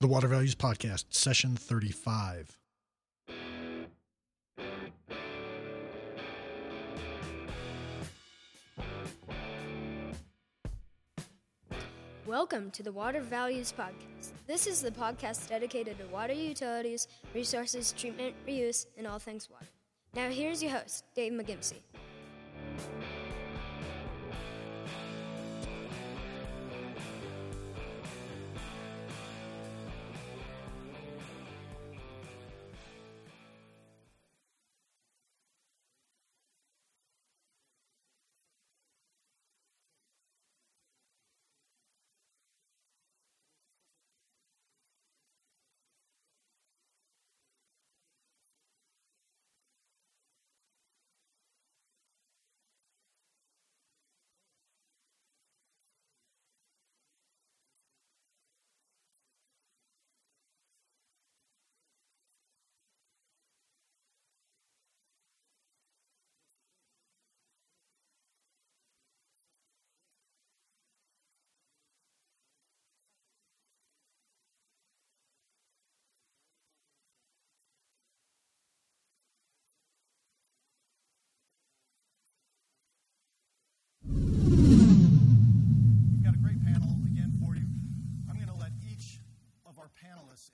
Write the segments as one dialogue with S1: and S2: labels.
S1: The Water Values Podcast, session 35.
S2: Welcome to the Water Values Podcast. This is the podcast dedicated to water utilities, resources, treatment, reuse, and all things water. Now, here's your host, Dave McGimsey.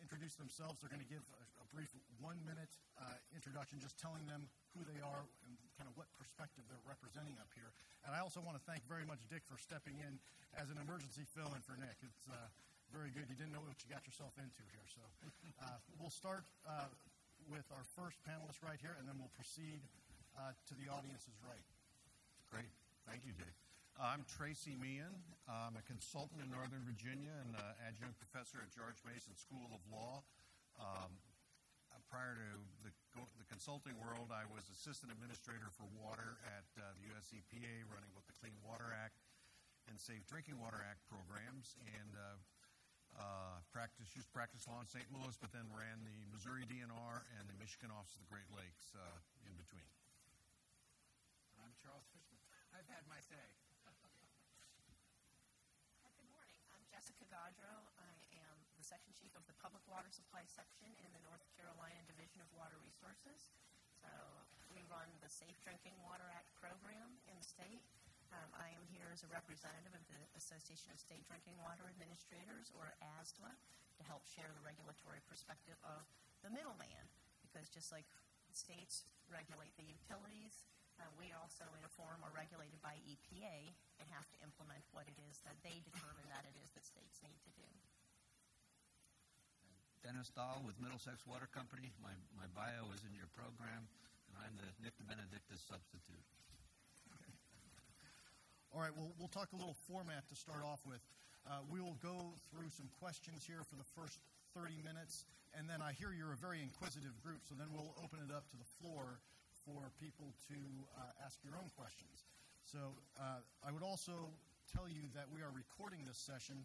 S1: Introduce themselves. They're going to give a, a brief one minute uh, introduction, just telling them who they are and kind of what perspective they're representing up here. And I also want to thank very much Dick for stepping in as an emergency fill in for Nick. It's uh, very good. You didn't know what you got yourself into here. So uh, we'll start uh, with our first panelist right here, and then we'll proceed uh, to the audience's right.
S3: Great. Thank you, Dave. I'm Tracy Mehan. I'm a consultant in Northern Virginia and uh, adjunct professor at George Mason School of Law. Um, uh, prior to the, the consulting world, I was assistant administrator for water at uh, the U.S. EPA, running both the Clean Water Act and Safe Drinking Water Act programs, and uh, uh, practice used practice law in St. Louis, but then ran the Missouri DNR and the Michigan Office of the Great Lakes uh, in between.
S4: I'm Charles Fishman. I've had my say.
S5: Good morning. I'm Jessica Godreau. I am the section chief of the Public Water Supply section in the North Carolina Division of Water Resources. So we run the Safe Drinking Water Act program in the state. Um, I am here as a representative of the Association of State Drinking Water Administrators, or ASDWA, to help share the regulatory perspective of the middleman. Because just like states regulate the utilities, uh, we also, in a form, are regulated by EPA and have to implement what it is that they determine that it is that states need to do.
S4: Dennis Doll with Middlesex Water Company. My, my bio is in your program, and I'm the Nick DeBenedictis substitute.
S1: All right, well, we'll talk a little format to start off with. Uh, we will go through some questions here for the first 30 minutes, and then I hear you're a very inquisitive group, so then we'll open it up to the floor for people to uh, ask your own questions. So uh, I would also tell you that we are recording this session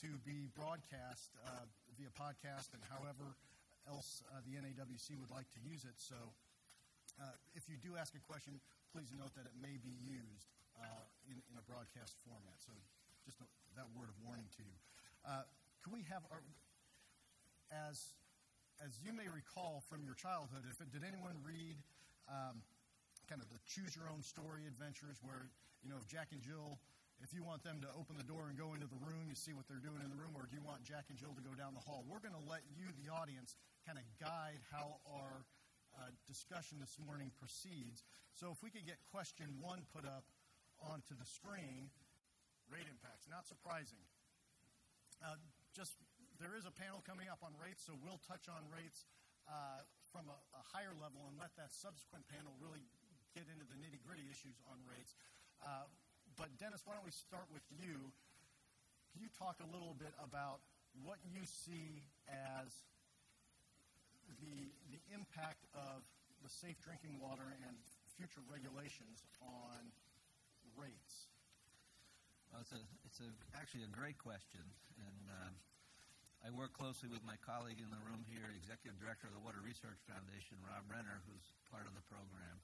S1: to be broadcast uh, via podcast and however else uh, the NAWC would like to use it. So uh, if you do ask a question, please note that it may be used uh, in, in a broadcast format. So just a, that word of warning to you. Can we have our, as as you may recall from your childhood, if it, did anyone read um, kind of the choose your own story adventures where you know if Jack and Jill, if you want them to open the door and go into the room, you see what they're doing in the room, or do you want Jack and Jill to go down the hall? We're going to let you, the audience, kind of guide how our uh, discussion this morning proceeds. So if we could get question one put up onto the screen, rate impacts. Not surprising. Uh, just there is a panel coming up on rates, so we'll touch on rates uh, from a, a, higher level and let that subsequent panel really get into the nitty gritty issues on rates. Uh, but Dennis, why don't we start with you? Can you talk a little bit about what you see as the the impact of the safe drinking water and future regulations on rates?
S4: Well, it's a, it's a, actually a great question, and um, I work closely with my colleague in the room here, Executive Director of the Water Research Foundation, Rob Renner, who's part of the program.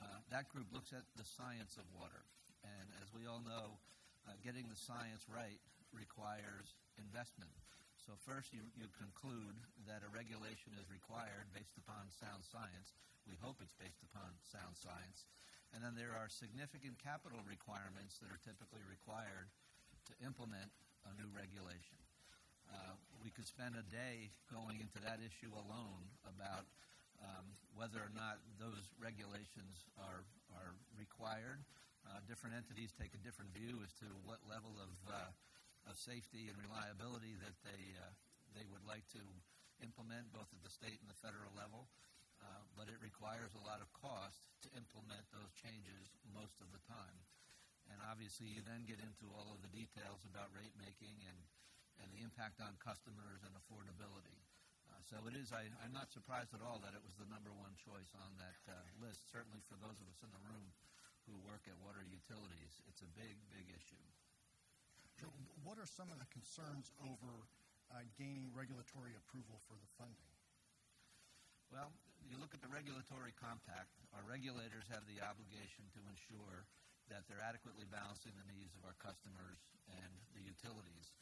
S4: Uh, that group looks at the science of water, and as we all know, uh, getting the science right requires investment. So first, you, you conclude that a regulation is required based upon sound science. We hope it's based upon sound science. And then there are significant capital requirements that are typically required to implement a new regulation. Uh, we could spend a day going into that issue alone about um, whether or not those regulations are, are required. Uh, different entities take a different view as to what level of uh, of safety and reliability that they, uh, they would like to implement both at the state and the federal level. Uh, but it requires a lot of cost to implement those changes most of the time. And obviously, you then get into all of the details about rate making and, and the impact on customers and affordability. Uh, so it is, I, am not surprised at all that it was the number one choice on that uh, list, certainly for those of us in the room who work at water utilities. It's a big, big issue.
S1: What are some of the concerns over uh, gaining regulatory approval for the funding?
S4: Well, you look at the regulatory compact, our regulators have the obligation to ensure that they're adequately balancing the needs of our customers and the utilities.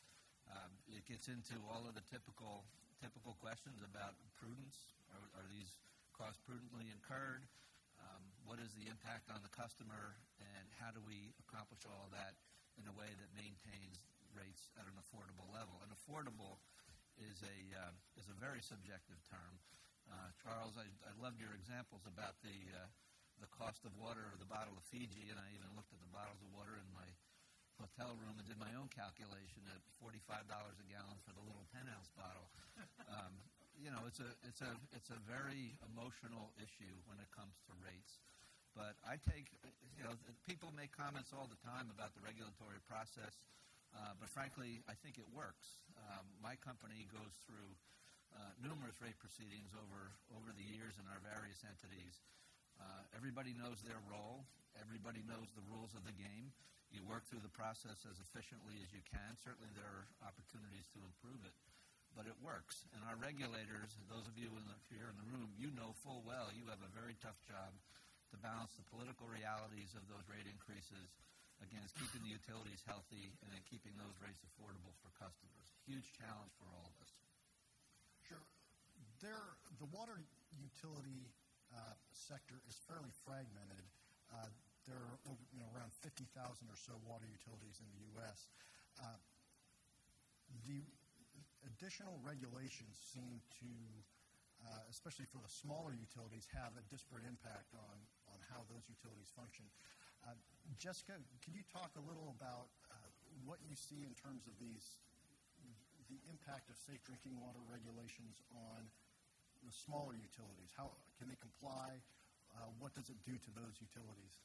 S4: Um, it gets into all of the typical typical questions about prudence. Are, are these costs prudently incurred? Um, what is the impact on the customer, and how do we accomplish all that in a way that maintains rates at an affordable level. And affordable is a uh, is a very subjective term. Uh, Charles, I, I loved your examples about the uh, the cost of water or the bottle of Fiji, and I even looked at the bottles of water in my hotel room and did my own calculation at forty five dollars a gallon for the little ten ounce bottle. Um, you know, it's a it's a it's a very emotional issue when it comes to rates. But I take, you know, people make comments all the time about the regulatory process, uh, but frankly, I think it works. Um, my company goes through uh, numerous rate proceedings over, over the years in our various entities. Uh, everybody knows their role. Everybody knows the rules of the game. You work through the process as efficiently as you can. Certainly, there are opportunities to improve it, but it works. And our regulators, those of you in the, here in the room, you know full well you have a very tough job to balance the political realities of those rate increases against keeping the utilities healthy and then keeping those rates affordable for customers. Huge challenge for all of us.
S1: Sure. There, the water utility uh, sector is fairly fragmented. Uh, there are you know, around 50,000 or so water utilities in the U.S. Uh, the additional regulations seem to uh, especially for the smaller utilities, have a disparate impact on, on how those utilities function. Uh, Jessica, can you talk a little about uh, what you see in terms of these, the impact of safe drinking water regulations on the smaller utilities? How can they comply? Uh, what does it do to those utilities?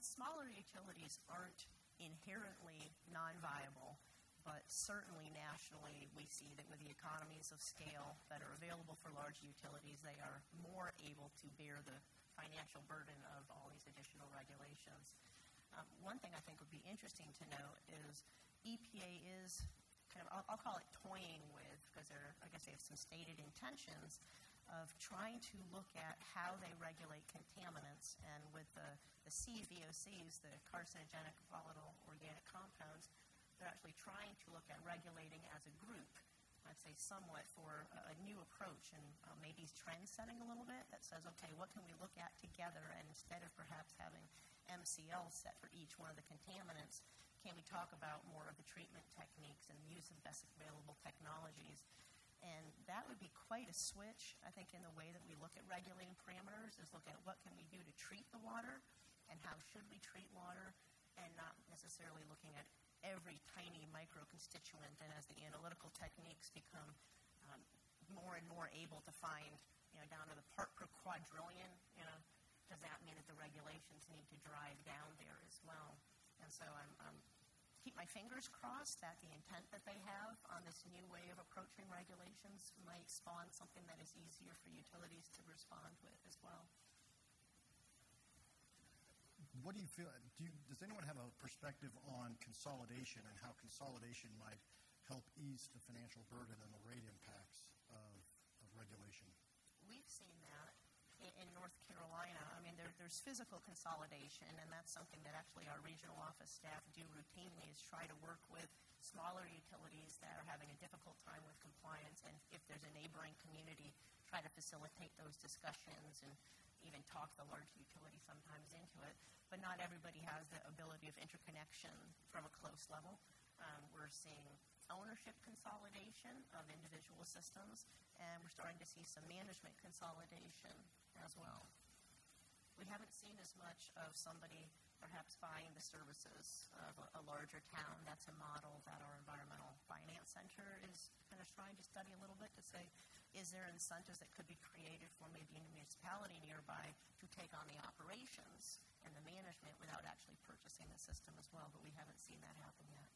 S5: Smaller utilities aren't inherently non-viable but certainly nationally, we see that with the economies of scale that are available for large utilities, they are more able to bear the financial burden of all these additional regulations. Um, one thing I think would be interesting to note is EPA is kind of, I'll, I'll call it toying with, because they're, I guess they have some stated intentions of trying to look at how they regulate contaminants. And with the, the CVOCs, the carcinogenic volatile organic compounds, they're actually trying to look at regulating as a group. I'd say somewhat for a, a new approach and uh, maybe trend setting a little bit that says, okay, what can we look at together? And instead of perhaps having MCL set for each one of the contaminants, can we talk about more of the treatment techniques and use of best available technologies? And that would be quite a switch, I think, in the way that we look at regulating parameters, is look at what can we do to treat the water and how should we treat water, and not necessarily looking at every tiny micro constituent, and as the analytical techniques become um, more and more able to find, you know, down to the part per quadrillion, you know, does that mean that the regulations need to drive down there as well? And so I'm, I'm keep my fingers crossed that the intent that they have on this new way of approaching regulations might spawn something that is easier for utilities to respond with as well
S1: what do you feel? Do you, does anyone have a perspective on consolidation and how consolidation might help ease the financial burden and the rate impacts of, of regulation?
S5: We've seen that in, in North Carolina. There, there's physical consolidation, and that's something that actually our regional office staff do routinely is try to work with smaller utilities that are having a difficult time with compliance, and if there's a neighboring community, try to facilitate those discussions and even talk the large utility sometimes into it. But not everybody has the ability of interconnection from a close level. Um, we're seeing ownership consolidation of individual systems, and we're starting to see some management consolidation as well. We haven't seen as much of somebody perhaps buying the services of a, a larger town. That's a model that our environmental finance center is kind of trying to study a little bit to say, is there incentives that could be created for maybe a municipality nearby to take on the operations and the management without actually purchasing the system as well? But we haven't seen that happen yet.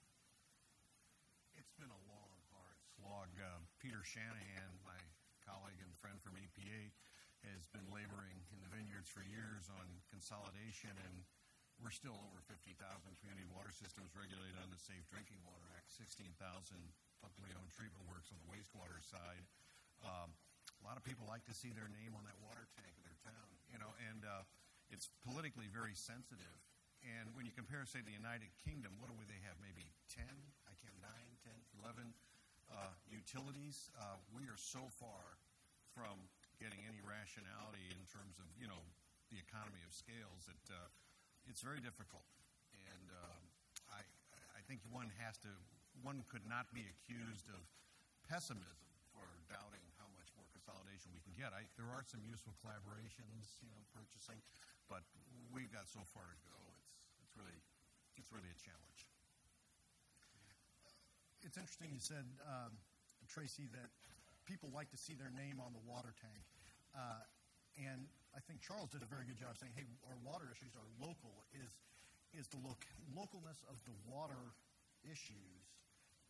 S3: It's been a long, hard slog. Uh, Peter Shanaghan, my colleague and friend from EPA, has been laboring in the vineyards for years on consolidation, and we're still over 50,000 community water systems regulated on the Safe Drinking Water Act, 16,000 publicly owned treatment works on the wastewater side. Um, a lot of people like to see their name on that water tank of their town, you know, and uh, it's politically very sensitive. And when you compare, say, the United Kingdom, what do they have? Maybe 10, I can't, 9, 10, 11 uh, utilities. Uh, we are so far from getting any rationality in terms of, you know, the economy of scales that uh, it's very difficult. And uh, I, I think one has to, one could not be accused of pessimism for doubting how much more consolidation we can get. I, there are some useful collaborations, you know, purchasing, but we've got so far to go. It's, it's really, it's really a challenge.
S1: It's interesting you said, um, Tracy, that people like to see their name on the water tank. Uh, and I think Charles did a very good job saying, hey, our water issues are local. Is, is the loc- localness of the water issues,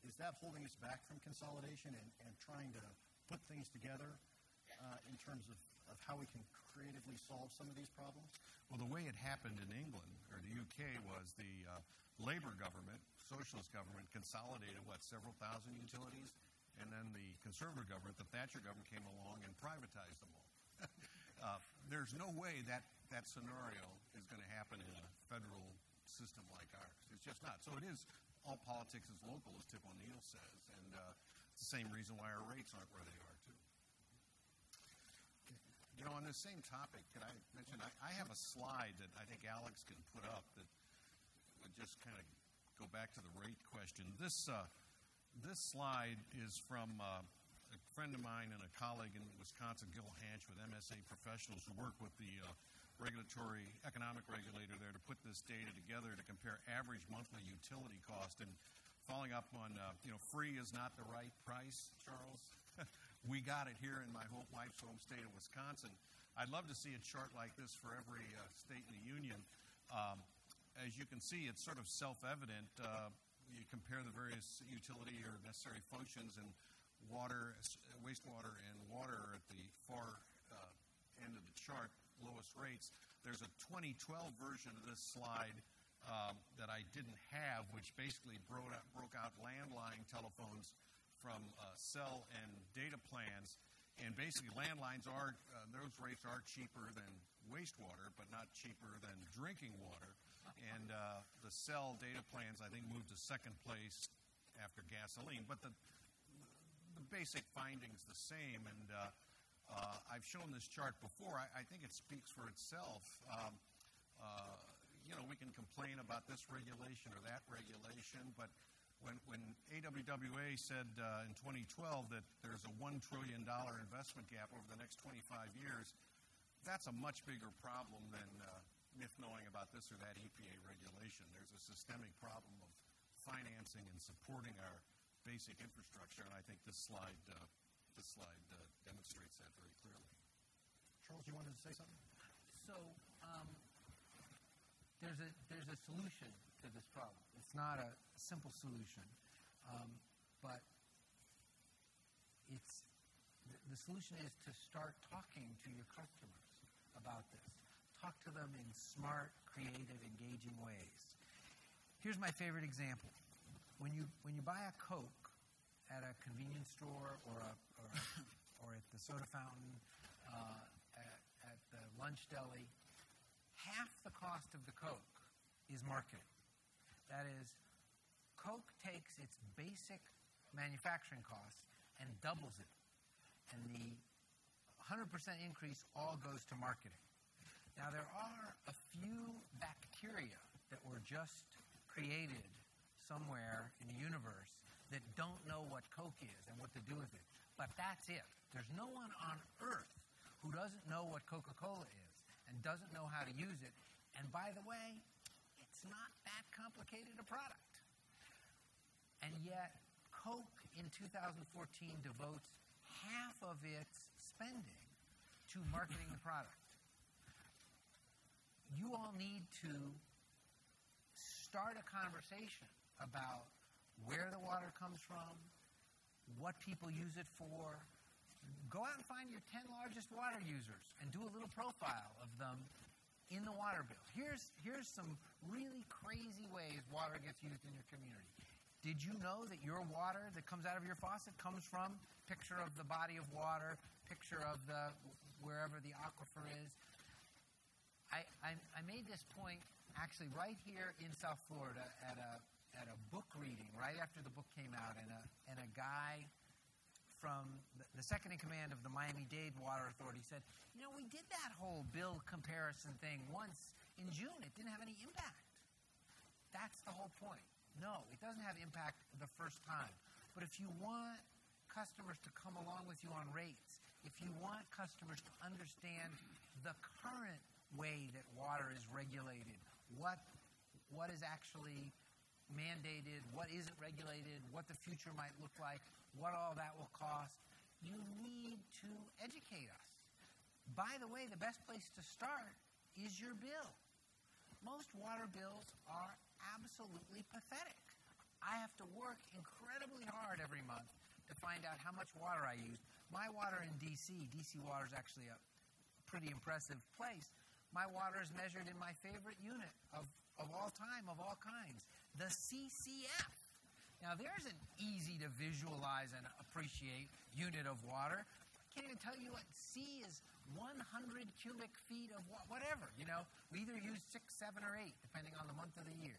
S1: is that holding us back from consolidation and, and trying to put things together uh, in terms of, of how we can creatively solve some of these problems?
S3: Well, the way it happened in England or the UK was the uh, Labour government, socialist government, consolidated, what, several thousand utilities? And then the conservative government, the Thatcher government, came along and privatized them all. uh, there's no way that that scenario is going to happen in a federal system like ours. It's just not. So it is all politics is local, as Tip O'Neill says, and uh, it's the same reason why our rates aren't where they are too. You know, on this same topic, can I mention I, I have a slide that I think Alex can put up that would just kind of go back to the rate question. This uh, this slide is from. Uh, friend of mine and a colleague in Wisconsin, Gil Hanch, with MSA professionals who work with the uh, regulatory economic regulator there to put this data together to compare average monthly utility cost and following up on uh, you know free is not the right price, Charles. we got it here in my home wife's home state of Wisconsin. I'd love to see a chart like this for every uh, state in the union. Um, as you can see, it's sort of self-evident. Uh, you compare the various utility or necessary functions, and water, wastewater, and water are at the far uh, end of the chart, lowest rates. There's a 2012 version of this slide um, that I didn't have, which basically broke out, broke out landline telephones from uh, cell and data plans. And basically, landlines are, uh, those rates are cheaper than wastewater, but not cheaper than drinking water. And uh, the cell data plans, I think, moved to second place after gasoline. But the, basic findings the same. And uh, uh, I've shown this chart before. I, I think it speaks for itself. Um, uh, you know, we can complain about this regulation or that regulation, but when, when AWWA said uh, in 2012 that there's a $1 trillion investment gap over the next 25 years, that's a much bigger problem than uh, NIF knowing about this or that EPA regulation. There's a systemic problem of financing and supporting our basic infrastructure, and I think this slide uh, this slide uh, demonstrates that very clearly.
S1: Charles, you wanted to say something?
S6: So um, there's a there's a solution to this problem. It's not a simple solution, um, but it's the, the solution is to start talking to your customers about this. Talk to them in smart, creative, engaging ways. Here's my favorite example when you when you buy a Coke at a convenience store or a, or, or at the soda fountain uh, at, at the lunch deli, half the cost of the Coke is marketing. That is, Coke takes its basic manufacturing costs and doubles it. And the 100% increase all goes to marketing. Now, there are a few bacteria that were just created somewhere in the universe that don't know what Coke is and what to do with it. But that's it. There's no one on earth who doesn't know what Coca Cola is and doesn't know how to use it. And by the way, it's not that complicated a product. And yet, Coke in 2014 devotes half of its spending to marketing the product. You all need to start a conversation about where the water comes from, what people use it for. Go out and find your 10 largest water users and do a little profile of them in the water bill. Here's, here's some really crazy ways water gets used in your community. Did you know that your water that comes out of your faucet comes from picture of the body of water, picture of the wherever the aquifer is? I, I, I made this point actually right here in South Florida at a at a book reading right after the book came out, and a and a guy from the, second in command of the Miami Dade Water Authority said, "You know, we did that whole bill comparison thing once in June. It didn't have any impact. That's the whole point. No, it doesn't have impact the first time. But if you want customers to come along with you on rates, if you want customers to understand the current way that water is regulated, what what is actually mandated, what isn't regulated, what the future might look like, what all that will cost, you need to educate us. By the way, the best place to start is your bill. Most water bills are absolutely pathetic. I have to work incredibly hard every month to find out how much water I use. My water in DC, DC water is actually a pretty impressive place. My water is measured in my favorite unit of, of all time, of all kinds, the CCF. Now, there's an easy to visualize and appreciate unit of water. I can't even tell you what C is 100 cubic feet of whatever. You know, we either use six, seven, or eight, depending on the month of the year.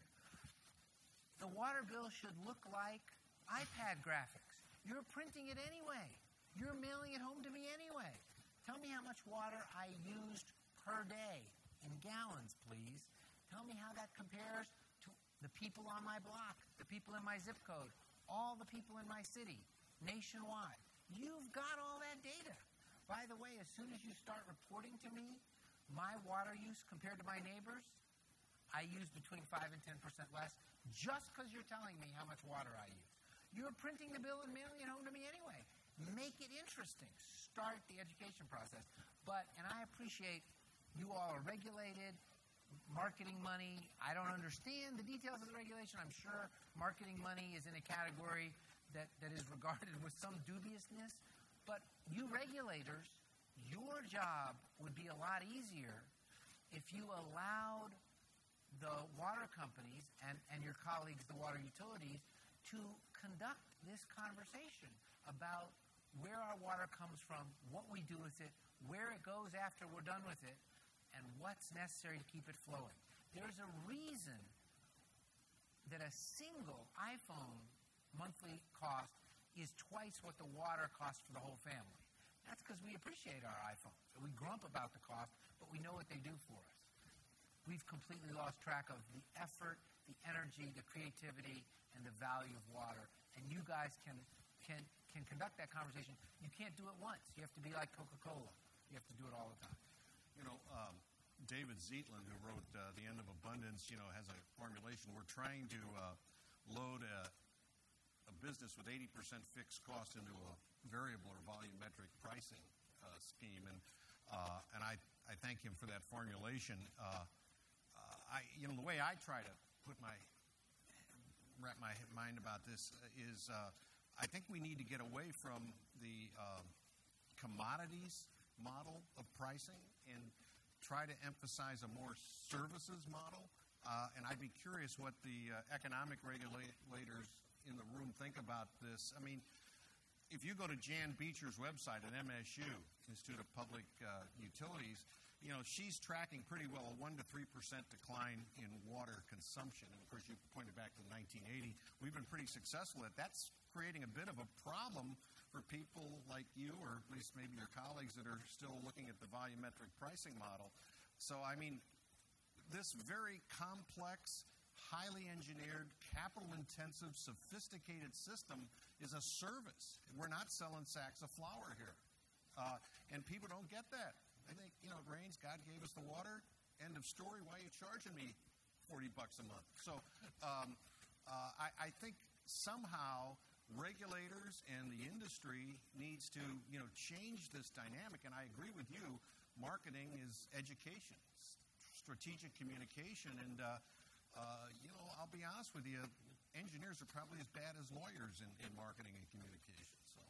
S6: The water bill should look like iPad graphics. You're printing it anyway. You're mailing it home to me anyway. Tell me how much water I used per day in gallons, please. Tell me how that compares the people on my block, the people in my zip code, all the people in my city, nationwide. You've got all that data. By the way, as soon as you start reporting to me my water use compared to my neighbors, I use between 5 and 10% less just because you're telling me how much water I use. You're printing the bill and mailing it home to me anyway. Make it interesting. Start the education process. But, and I appreciate you all are regulated, marketing money. I don't understand the details of the regulation. I'm sure marketing money is in a category that, that is regarded with some dubiousness. But you regulators, your job would be a lot easier if you allowed the water companies and, and your colleagues, the water utilities, to conduct this conversation about where our water comes from, what we do with it, where it goes after we're done with it, and what's necessary to keep it flowing. There's a reason that a single iPhone monthly cost is twice what the water costs for the whole family. That's because we appreciate our iPhones. We grump about the cost, but we know what they do for us we've completely lost track of the effort, the energy, the creativity, and the value of water. And you guys can, can, can conduct that conversation. You can't do it once. You have to be like Coca Cola. You have to do it all the time.
S3: You know, um, David Zetland, who wrote uh, The End of Abundance, you know, has a formulation. We're trying to uh, load a, a, business with 80% fixed cost into a variable or volumetric pricing uh, scheme. And, uh, and I, I thank him for that formulation. Uh, I, you know, the way I try to put my wrap my mind about this is, uh, I think we need to get away from the uh, commodities model of pricing and try to emphasize a more services model. Uh, and I'd be curious what the uh, economic regulators in the room think about this. I mean, if you go to Jan Beecher's website at MSU, Institute of Public uh, Utilities, you know, she's tracking pretty well a 1% to 3% decline in water consumption. And of course, you pointed back to 1980. We've been pretty successful at That's creating a bit of a problem for people like you, or at least maybe your colleagues that are still looking at the volumetric pricing model. So, I mean, this very complex, highly engineered, capital intensive, sophisticated system is a service. We're not selling sacks of flour here. Uh, and people don't get that. They think, you know, it rains, God gave us the water, end of story. Why are you charging me 40 bucks a month? So um, uh, I, I think somehow regulators and the industry needs to, you know, change this dynamic. And I agree with you, marketing is education, strategic communication. And, uh, uh, you know, I'll be honest with you, engineers are probably as bad as lawyers in, in marketing and communication. So.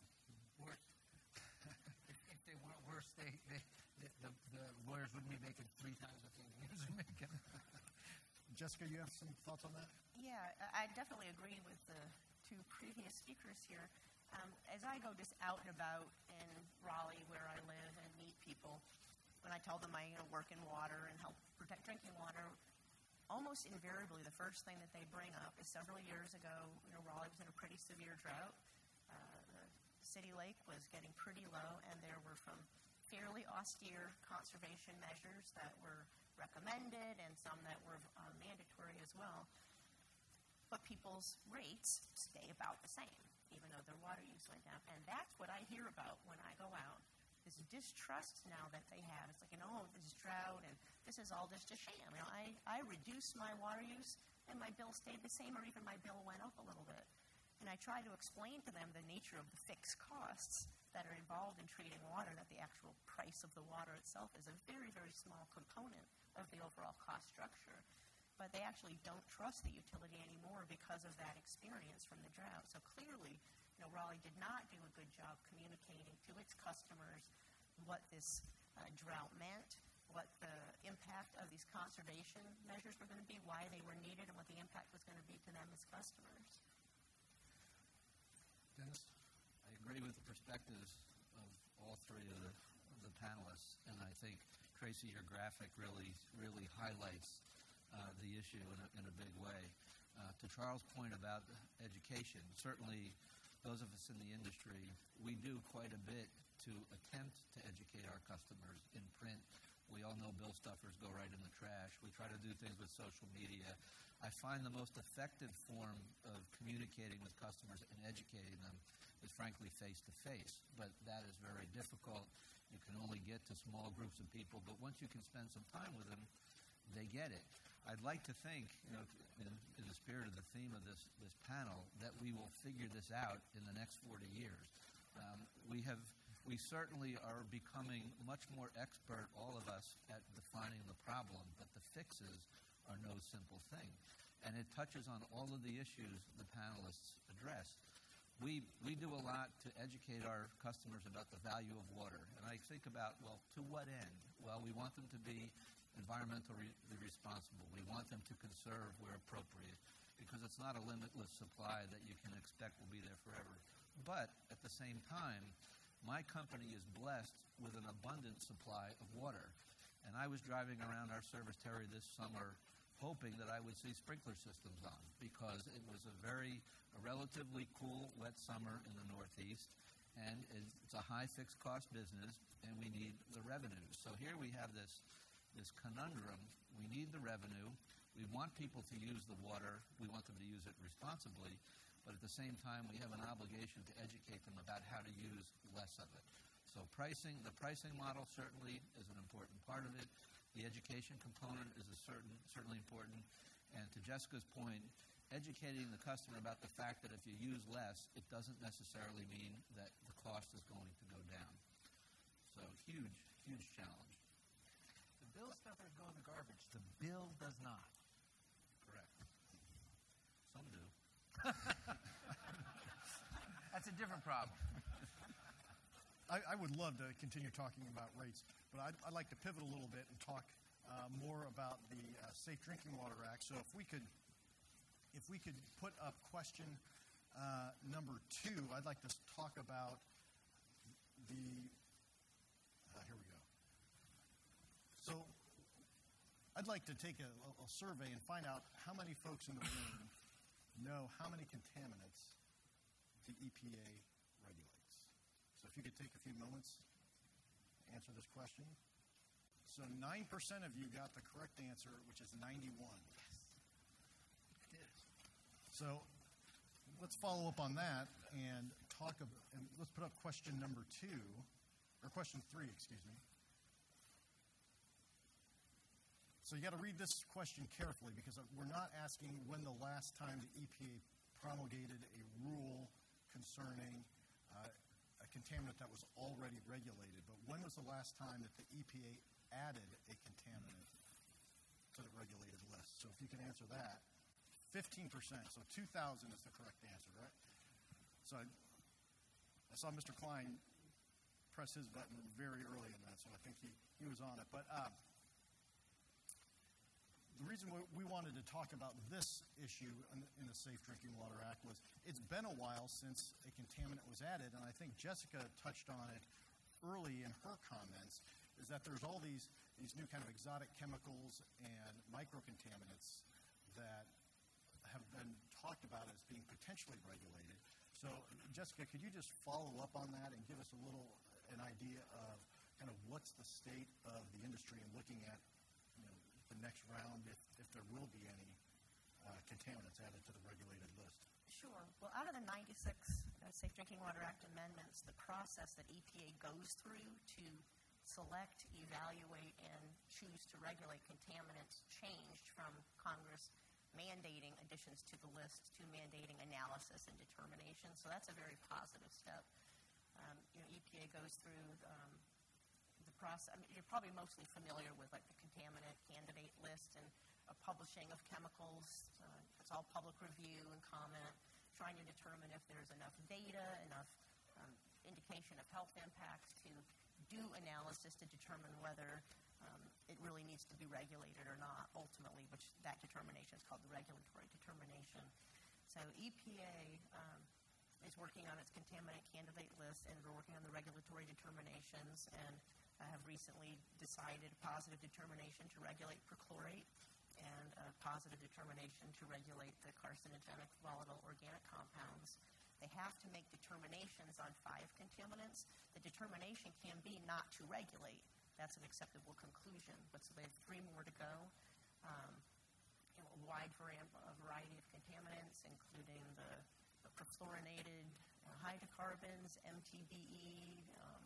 S6: if they weren't worse, they, they, the, the lawyers wouldn't be making three times what the engineers are making.
S1: Jessica, you have some thoughts on that?
S5: Yeah, I definitely agree with the two previous speakers here. Um, as I go just out and about in Raleigh, where I live, and meet people, when I tell them I you know, work in water and help protect drinking water, almost invariably the first thing that they bring up is several years ago, you know, Raleigh was in a pretty severe drought. Uh, the city lake was getting pretty low, and there were from fairly austere conservation measures that were recommended and some that were uh, mandatory as well. But people's rates stay about the same, even though their water use went down. And that's what I hear about when I go out. This distrust now that they have. It's like, you know, this drought and this is all just a sham. You know, I, I reduced my water use and my bill stayed the same or even my bill went up a little bit. And I try to explain to them the nature of the fixed costs that are involved in treating water, that the actual price of the water itself is a very, very small component of the overall cost structure. But they actually don't trust the utility anymore because of that experience from the drought. So clearly, you know, Raleigh did not do a good job communicating to its customers what this uh, drought meant, what the impact of these conservation measures were going to be, why they were needed, and what the impact was going to be to them as customers.
S6: Dennis?
S4: I agree with the perspectives of all three of the, of the panelists, and I think Tracy, your graphic really really highlights uh, the issue in a, in a big way. Uh, to Charles' point about education, certainly those of us in the industry, we do quite a bit to attempt to educate our customers in print. We all know bill stuffers go right in the trash. We try to do things with social media. I find the most effective form of communicating with customers and educating them is frankly face to face. But that is very difficult. You can only get to small groups of people, but once you can spend some time with them, they get it. I'd like to think, you know, in, the spirit of the theme of this, this panel, that we will figure this out in the next 40 years. Um, we have, we certainly are becoming much more expert, all of us, at defining the problem, but the fixes are no simple thing. And it touches on all of the issues the panelists addressed we, we do a lot to educate our customers about the value of water. And I think about, well, to what end? Well, we want them to be environmentally responsible. We want them to conserve where appropriate because it's not a limitless supply that you can expect will be there forever. But at the same time, my company is blessed with an abundant supply of water. And I was driving around our service territory this summer hoping that I would see sprinkler systems on because it was a very a relatively cool, wet summer in the Northeast, and it's a high fixed cost business, and we need the revenue. So here we have this this conundrum. We need the revenue. We want people to use the water. We want them to use it responsibly, but at the same time, we have an obligation to educate them about how to use less of it. So pricing, the pricing model certainly is an important part of it. The education component is a certain, certainly important. And to Jessica's point, educating the customer about the fact that if you use less, it doesn't necessarily mean that the cost is going to go down. So huge, huge challenge.
S6: The bill stuffers go in the garbage. The bill does not.
S4: Correct. Some do.
S6: That's a different problem.
S1: I, I, would love to continue talking about rates, but I'd, I'd like to pivot a little bit and talk uh, more about the uh, Safe Drinking Water Act. So if we could if we could put up question uh, number two, I'd like to talk about the. Uh, here we go. So I'd like to take a, a survey and find out how many folks in the room know how many contaminants the EPA regulates. So if you could take a few moments, answer this question. So 9% of you got the correct answer, which is 91. So let's follow up on that and talk about, and let's put up question number two, or question three, excuse me. So you got to read this question carefully because we're not asking when the last time the EPA promulgated a rule concerning uh, a contaminant that was already regulated, but when was the last time that the EPA added a contaminant to the regulated list? So if you can answer that, 15%. So 2,000 is the correct answer, right? So I, I saw Mr. Klein press his button very early in that, so I think he, he was on it. But uh, the reason we wanted to talk about this issue in the, Safe Drinking Water Act was it's been a while since a contaminant was added, and I think Jessica touched on it early in her comments, is that there's all these, these new kind of exotic chemicals and microcontaminants that have been talked about as being potentially regulated. So, Jessica, could you just follow up on that and give us a little an idea of kind of what's the state of the industry and looking at the next round if, if there will be any uh, contaminants added to the regulated list?
S5: Sure. Well, out of the 96 uh, Safe Drinking Water Act amendments, the process that EPA goes through to select, evaluate, and choose to regulate contaminants changed from Congress mandating additions to the list to mandating analysis and determination. So that's a very positive step. Um, you know, EPA goes through um, process. I mean, you're probably mostly familiar with like the contaminant candidate list and a publishing of chemicals. Uh, it's all public review and comment, trying to determine if there's enough data, enough um, indication of health impacts to do analysis to determine whether um, it really needs to be regulated or not, ultimately, which that determination is called the regulatory determination. So EPA um, is working on its contaminant candidate list, and we're working on the regulatory determinations, and have recently decided a positive determination to regulate perchlorate and a positive determination to regulate the carcinogenic volatile organic compounds. They have to make determinations on five contaminants. The determination can be not to regulate that's an acceptable conclusion. But so they have three more to go. Um, you know, a wide variety of contaminants, including the, the perfluorinated uh, hydrocarbons, MTBE. Um,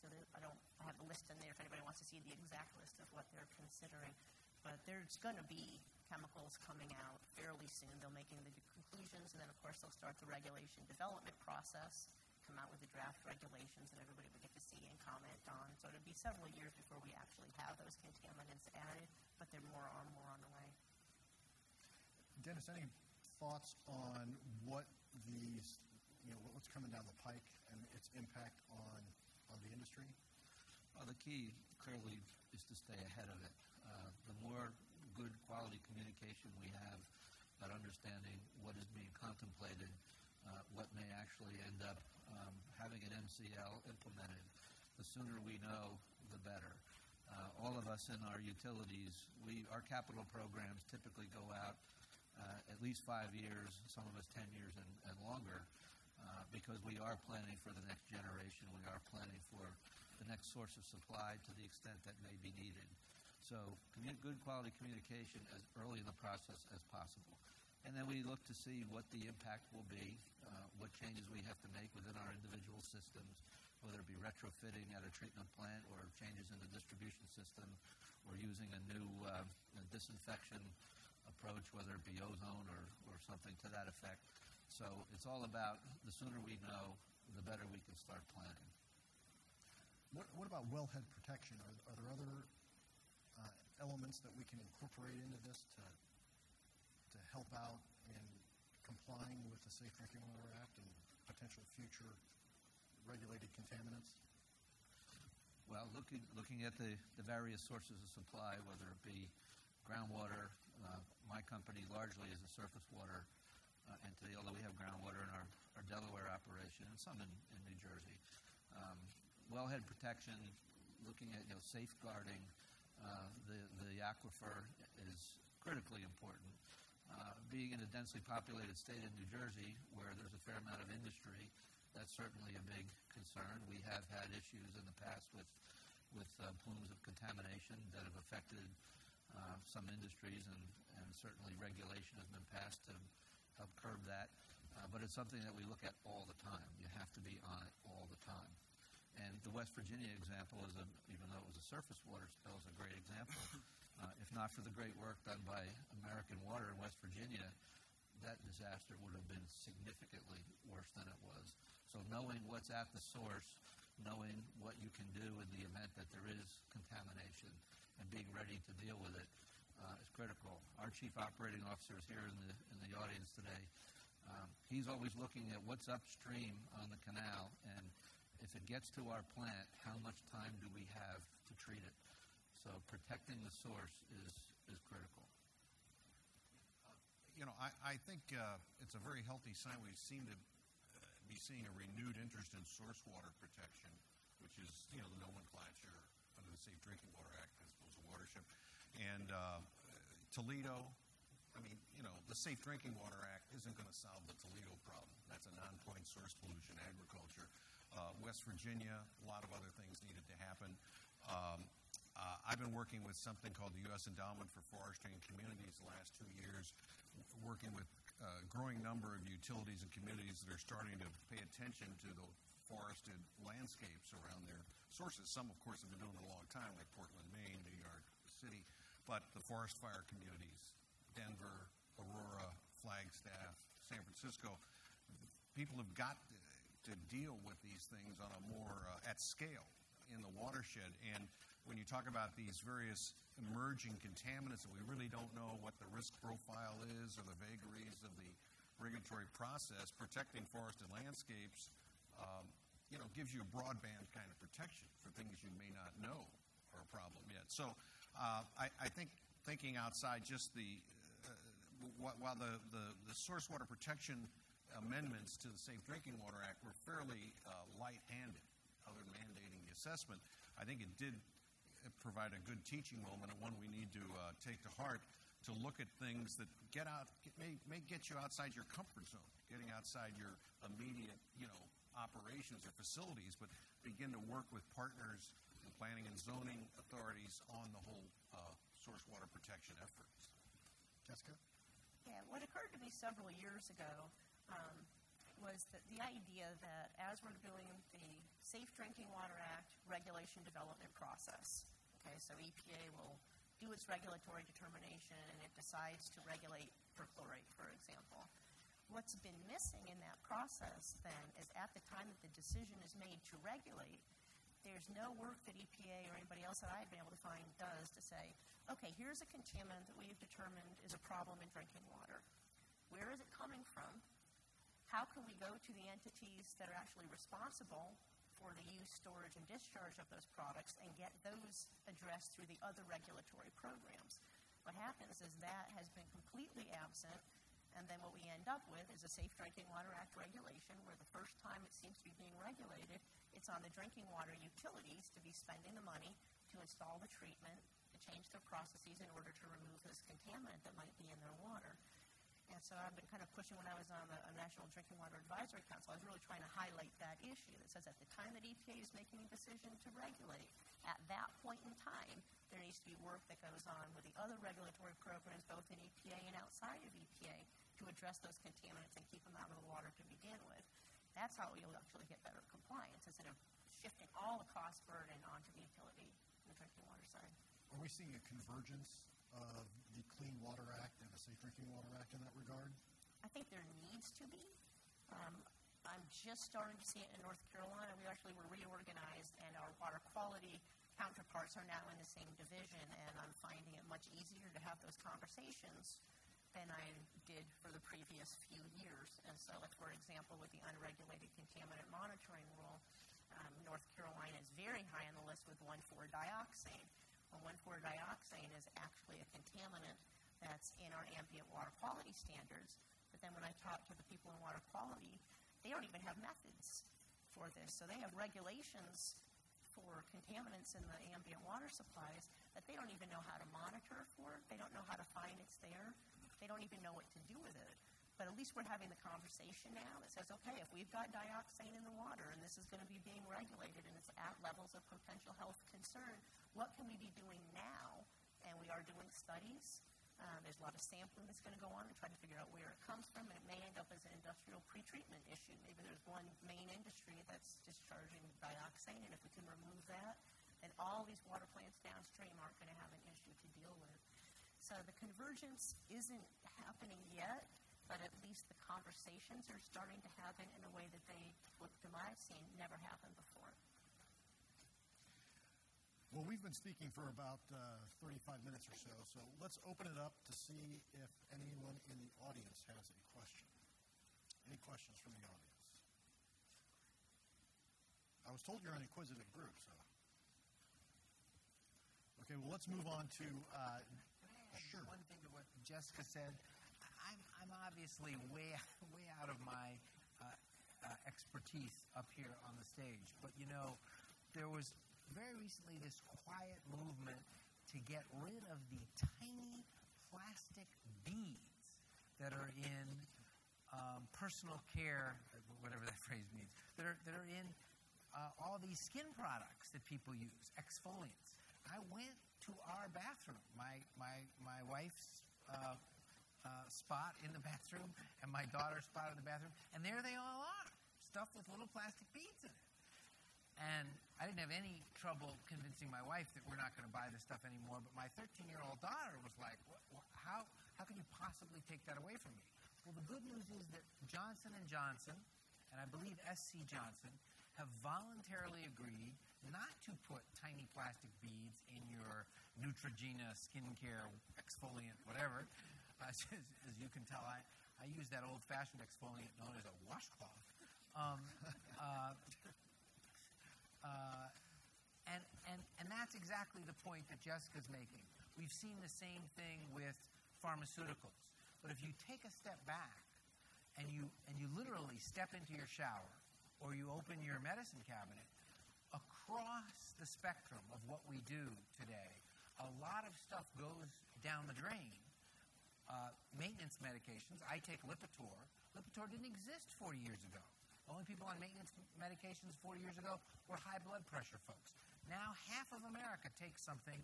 S5: so I don't I have the list in there if anybody wants to see the exact list of what they're considering. But there's going to be chemicals coming out fairly soon. They'll making the conclusions, and then, of course, they'll start the regulation development process come out with the draft regulations that everybody would get to see and comment on. So it'll be several years before we actually have those contaminants added, but they're more on more on the way.
S1: Dennis, any thoughts on what these, you know, what's coming down the pike and its impact on on the industry?
S4: Well, the key clearly is to stay ahead of it. Uh, the more good quality communication we have about understanding what is being contemplated, uh, what may actually end up um, having an MCL implemented. The sooner we know, the better. Uh, all of us in our utilities, we our capital programs typically go out uh, at least five years, some of us ten years and, and longer, uh, because we are planning for the next generation. We are planning for the next source of supply to the extent that may be needed. So, good quality communication as early in the process as possible. And then we look to see what the impact will be, uh, what changes we have to make within our individual systems, whether it be retrofitting at a treatment plant or changes in the distribution system or using a new uh, disinfection approach, whether it be ozone or, or something to that effect. So it's all about the sooner we know, the better we can start planning.
S1: What, what about wellhead protection? Are, are there other uh, elements that we can incorporate into this to to help out in complying with the Safe Drinking Water Act and potential future regulated contaminants?
S4: Well, looking, looking at the, the various sources of supply, whether it be groundwater, uh, my company largely is a surface water uh, entity, although we have groundwater in our, our Delaware operation and some in, in New Jersey. Um, wellhead protection, looking at you know, safeguarding uh, the, the aquifer is critically important. Uh, being in a densely populated state in New Jersey, where there's a fair amount of industry, that's certainly a big concern. We have had issues in the past with with uh, plumes of contamination that have affected uh, some industries, and, and certainly regulation has been passed to help curb that. Uh, but it's something that we look at all the time. You have to be on it all the time. And the West Virginia example is, a, even though it was a surface water spill, is a great example. Uh, if not for the great work done by American Water in West Virginia, that disaster would have been significantly worse than it was. So knowing what's at the source, knowing what you can do in the event that there is contamination, and being ready to deal with it uh, is critical. Our chief operating officer is here in the in the audience today. Um, he's always looking at what's upstream on the canal and if it gets to our plant, how much time do we have to treat it? So protecting the source is, is critical.
S3: You know, I, I think uh, it's a very healthy sign. We seem to uh, be seeing a renewed interest in source water protection, which is, you know, the nomenclature under the Safe Drinking Water Act as opposed to watershed. And uh, Toledo, I mean, you know, the Safe Drinking Water Act isn't going to solve the Toledo problem. That's a non-point source pollution agriculture uh, West Virginia. A lot of other things needed to happen. Um, uh, I've been working with something called the U.S. Endowment for Forestry and Communities the last two years, working with a growing number of utilities and communities that are starting to pay attention to the forested landscapes around their sources. Some, of course, have been doing it a long time, like Portland, Maine, New York City, but the forest fire communities, Denver, Aurora, Flagstaff, San Francisco, people have got to deal with these things on a more uh, at scale in the watershed. And when you talk about these various emerging contaminants that we really don't know what the risk profile is or the vagaries of the regulatory process, protecting forested landscapes, um, you know, gives you a broadband kind of protection for things you may not know are a problem yet. So uh, I, I, think thinking outside just the uh, while the, the, the source water protection amendments to the Safe Drinking Water Act were fairly uh, light-handed, other than mandating the assessment. I think it did uh, provide a good teaching moment and one we need to uh, take to heart to look at things that get out may, may get you outside your comfort zone, getting outside your immediate you know operations or facilities, but begin to work with partners and planning and zoning authorities on the whole uh, source water protection efforts.
S1: Jessica.
S5: Yeah, what occurred to me several years ago um, was that the idea that as we're doing the Safe Drinking Water Act regulation development process, okay, so EPA will do its regulatory determination and it decides to regulate perchlorate, for example. What's been missing in that process then is at the time that the decision is made to regulate, there's no work that EPA or anybody else that I've been able to find does to say, okay, here's a contaminant that we've determined is a problem in drinking water. Where is it coming from? How can we go to the entities that are actually responsible for the use, storage, and discharge of those products and get those addressed through the other regulatory programs? What happens is that has been completely absent, and then what we end up with is a Safe Drinking Water Act regulation where the first time it seems to be being regulated, it's on the drinking water utilities to be spending the money to install the treatment, to change their processes in order to remove this contaminant that might be in their water. And so I've been kind of pushing when I was on the National Drinking Water Advisory Council. I was really trying to highlight that issue that says at the time that EPA is making a decision to regulate, at that point in time, there needs to be work that goes on with the other regulatory programs, both in EPA and outside of EPA, to address those contaminants and keep them out of the water to begin with. That's how you'll actually get better compliance instead of shifting all the cost burden onto the utility and the drinking water side.
S1: Are we seeing a convergence of the Clean Water Act and the Safe Drinking Water Act in that regard?
S5: I think there needs to be. Um, I'm just starting to see it in North Carolina. We actually were reorganized, and our water quality counterparts are now in the same division, and I'm finding it much easier to have those conversations than I did for the previous few years. And so, like for example, with the unregulated contaminant monitoring rule, um, North Carolina is very high on the list with 1,4-dioxane. 1,4-dioxane is actually a contaminant that's in our ambient water quality standards. But then when I talk to the people in water quality, they don't even have methods for this. So they have regulations for contaminants in the ambient water supplies, that they don't even know how to monitor for. They don't know how to find it's there. They don't even know what to do with it. But at least we're having the conversation now that says, okay, if we've got dioxane in the water and this is going to be being regulated and it's at levels of potential health concern, what can we be doing now? And we are doing studies. Um, there's a lot of sampling that's going to go on to try to figure out where it comes from. and It may end up as an industrial pretreatment issue. Maybe there's one main industry that's discharging dioxane, and if we can remove that, then all these water plants downstream aren't going to have an issue to deal with. So the convergence isn't happening yet, least the conversations are starting to happen in a way that they, to my seen, never happened before.
S1: Well, we've been speaking for about uh, 35 minutes or so, so let's open it up to see if anyone in the audience has a question. Any questions from the audience? I was told you're an inquisitive group, so. Okay, well, let's move on to. Uh, sure.
S6: One thing to what Jessica said. I'm, obviously way, way out of my uh, uh, expertise up here on the stage, but you know, there was very recently this quiet movement to get rid of the tiny plastic beads that are in um, personal care, whatever that phrase means, that are, that are in uh, all these skin products that people use, exfoliants. I went to our bathroom, my, my, my wife's uh, uh, spot in the bathroom and my daughter's spot in the bathroom, and there they all are, stuffed with little plastic beads in it. And I didn't have any trouble convincing my wife that we're not going to buy this stuff anymore. But my 13 year old daughter was like, how, how can you possibly take that away from me? Well, the good news is that Johnson & Johnson, and I believe SC Johnson, have voluntarily agreed not to put tiny plastic beads in your Neutrogena skincare exfoliant, whatever. As, as, you can tell, I, I use that old fashioned exfoliant known as a washcloth. Um, uh, uh, and, and, and that's exactly the point that Jessica's making. We've seen the same thing with pharmaceuticals. But if you take a step back and you, and you literally step into your shower or you open your medicine cabinet, across the spectrum of what we do today, a lot of stuff goes down the drain. Uh, maintenance medications, I take Lipitor. Lipitor didn't exist 40 years ago. The only people on maintenance medications 40 years ago were high blood pressure folks. Now, half of America takes something